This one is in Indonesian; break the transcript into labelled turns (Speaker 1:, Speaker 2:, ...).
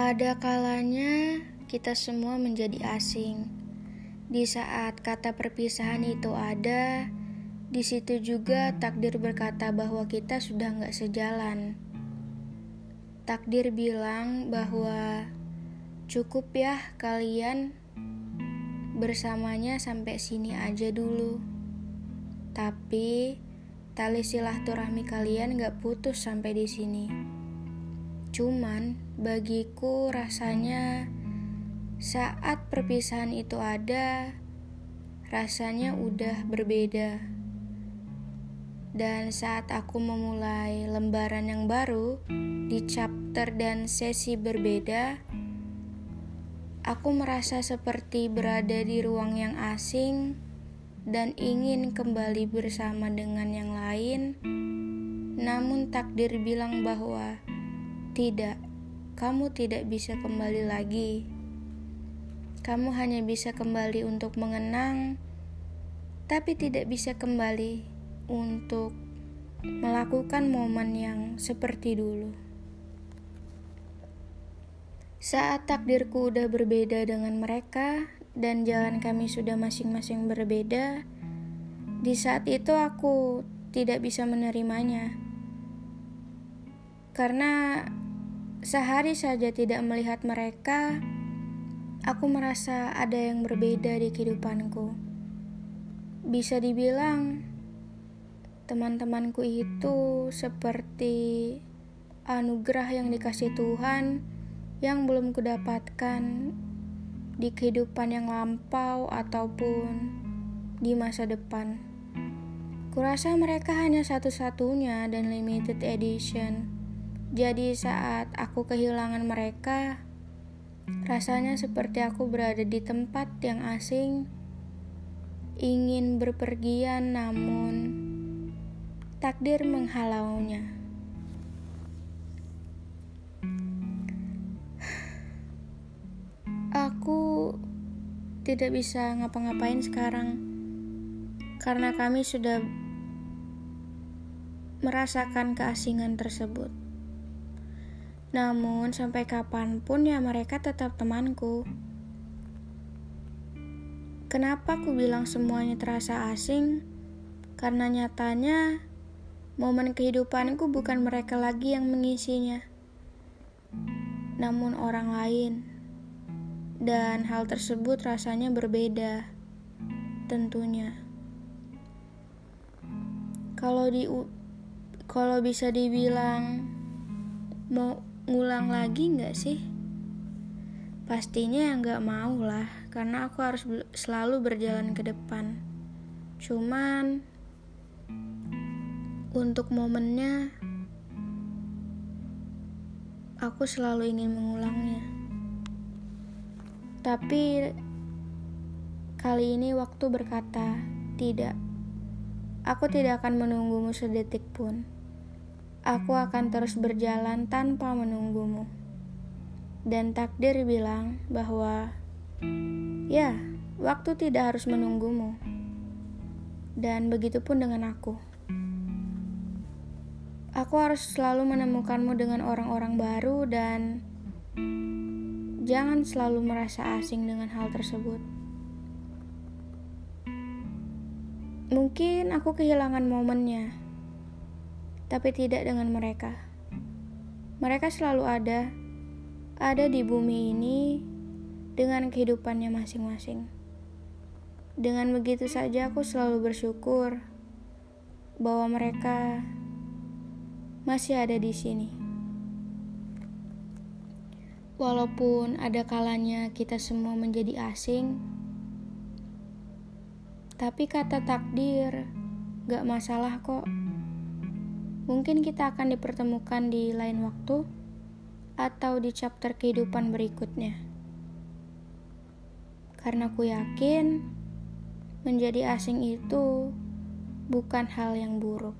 Speaker 1: Ada kalanya kita semua menjadi asing. Di saat kata perpisahan itu ada, di situ juga takdir berkata bahwa kita sudah nggak sejalan. Takdir bilang bahwa cukup ya kalian bersamanya sampai sini aja dulu. Tapi tali silaturahmi kalian gak putus sampai di sini. Cuman bagiku rasanya saat perpisahan itu ada, rasanya udah berbeda. Dan saat aku memulai lembaran yang baru di chapter dan sesi berbeda, aku merasa seperti berada di ruang yang asing dan ingin kembali bersama dengan yang lain. Namun takdir bilang bahwa tidak, kamu tidak bisa kembali lagi. Kamu hanya bisa kembali untuk mengenang, tapi tidak bisa kembali untuk melakukan momen yang seperti dulu. Saat takdirku udah berbeda dengan mereka dan jalan kami sudah masing-masing berbeda, di saat itu aku tidak bisa menerimanya. Karena Sehari saja tidak melihat mereka, aku merasa ada yang berbeda di kehidupanku. Bisa dibilang, teman-temanku itu seperti anugerah yang dikasih Tuhan yang belum kudapatkan di kehidupan yang lampau ataupun di masa depan. Kurasa mereka hanya satu-satunya dan limited edition jadi saat aku kehilangan mereka, rasanya seperti aku berada di tempat yang asing, ingin berpergian namun takdir menghalaunya. Aku tidak bisa ngapa-ngapain sekarang karena kami sudah merasakan keasingan tersebut. Namun sampai kapan pun ya mereka tetap temanku. Kenapa aku bilang semuanya terasa asing? Karena nyatanya momen kehidupanku bukan mereka lagi yang mengisinya, namun orang lain. Dan hal tersebut rasanya berbeda, tentunya. Kalau di kalau bisa dibilang mau ngulang lagi nggak sih? Pastinya nggak mau lah, karena aku harus selalu berjalan ke depan. Cuman untuk momennya, aku selalu ingin mengulangnya. Tapi kali ini waktu berkata, "Tidak, aku tidak akan menunggumu sedetik pun." Aku akan terus berjalan tanpa menunggumu. Dan takdir bilang bahwa, ya, waktu tidak harus menunggumu. Dan begitu pun dengan aku. Aku harus selalu menemukanmu dengan orang-orang baru dan jangan selalu merasa asing dengan hal tersebut. Mungkin aku kehilangan momennya tapi tidak dengan mereka. Mereka selalu ada, ada di bumi ini dengan kehidupannya masing-masing. Dengan begitu saja, aku selalu bersyukur bahwa mereka masih ada di sini. Walaupun ada kalanya kita semua menjadi asing, tapi kata takdir gak masalah kok. Mungkin kita akan dipertemukan di lain waktu atau di chapter kehidupan berikutnya. Karena aku yakin menjadi asing itu bukan hal yang buruk.